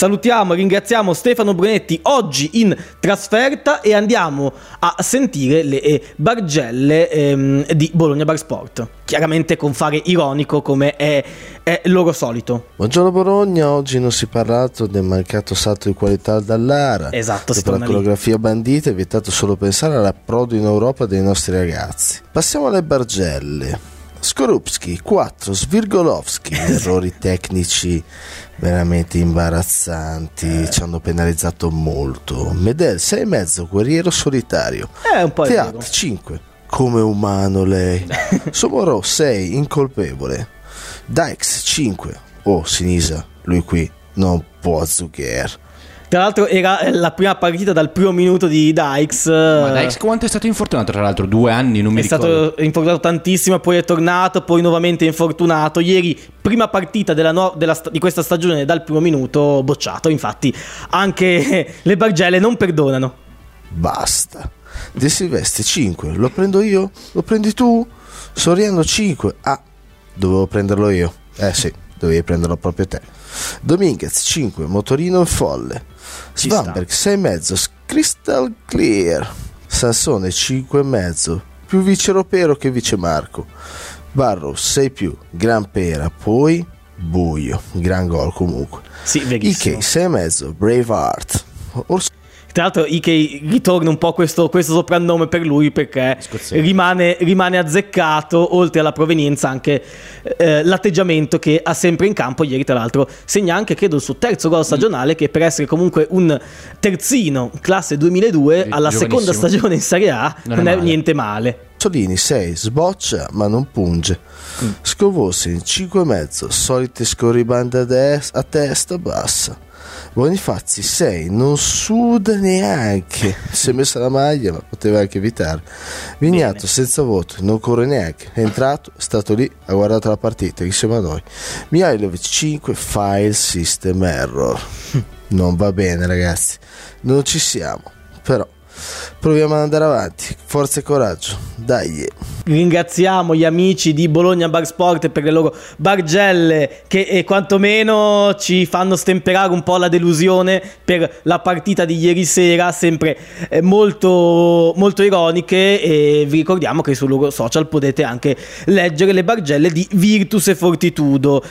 salutiamo e ringraziamo Stefano Brunetti oggi in trasferta e andiamo a sentire le eh, bargelle ehm, di Bologna Bar Sport. Chiaramente con fare ironico come è, è loro solito. Buongiorno Bologna, oggi non si è parlato del mancato salto di qualità dall'Ara. Esatto, Dopo la coreografia bandita è vietato solo pensare all'approdo in Europa dei nostri ragazzi. Passiamo alle bargelle. Skorupski 4, Svirgolovski, errori tecnici veramente imbarazzanti, ci hanno penalizzato molto. Medel 6,5, guerriero solitario. È un po'. Teat 5, come umano lei. Somorò 6, incolpevole. Dykes 5, oh Sinisa, lui qui non può Zuger. Tra l'altro era eh, la prima partita dal primo minuto di Dykes. Ma eh, Dykes quanto è stato infortunato tra l'altro? Due anni, non mi È ricordo. stato infortunato tantissimo, poi è tornato, poi nuovamente infortunato. Ieri, prima partita della nuo- della sta- di questa stagione dal primo minuto, bocciato. Infatti, anche le bargelle non perdonano. Basta. De Silvestri 5, lo prendo io? Lo prendi tu? Soriano 5, ah, dovevo prenderlo io. Eh sì, dovevi prenderlo proprio te. Dominguez 5, motorino in folle. Ci Svamberg 6,5, crystal clear. Sansone 5,5, più vice Ropero che vice Marco. Barrow 6 più, gran pera, poi buio, gran gol comunque. Sì. Ike 6,5, Braveheart. Ors- Tra l'altro, Ike ritorna un po' questo, questo soprannome per lui perché rimane, rimane azzeccato, oltre alla provenienza, anche eh, l'atteggiamento che ha sempre in campo. Ieri, tra l'altro, segna anche, credo, il suo terzo gol stagionale, che per essere comunque un terzino, classe 2002, Gi- alla seconda stagione in Serie A, Non non, è è, male. niente male. Solini 6, sboccia ma non punge. Scovosi 5,5, solite scorribande a, des- a testa bassa. Bonifazzi 6, non suda neanche. Si è messa la maglia ma poteva anche evitare. Vignato Bene. senza voto, non corre neanche. È entrato, è stato lì, ha guardato la partita insieme a noi. Mihailovic 5, file system error. Non va bene ragazzi, non ci siamo. Però proviamo ad andare avanti. Forza e coraggio. Dai. Ringraziamo gli amici di Bologna Bar Sport per le loro bargelle che eh, quantomeno ci fanno stemperare un po' la delusione per la partita di ieri sera, sempre eh, molto, molto ironiche e vi ricordiamo che sui loro social potete anche leggere le bargelle di Virtus e Fortitudo.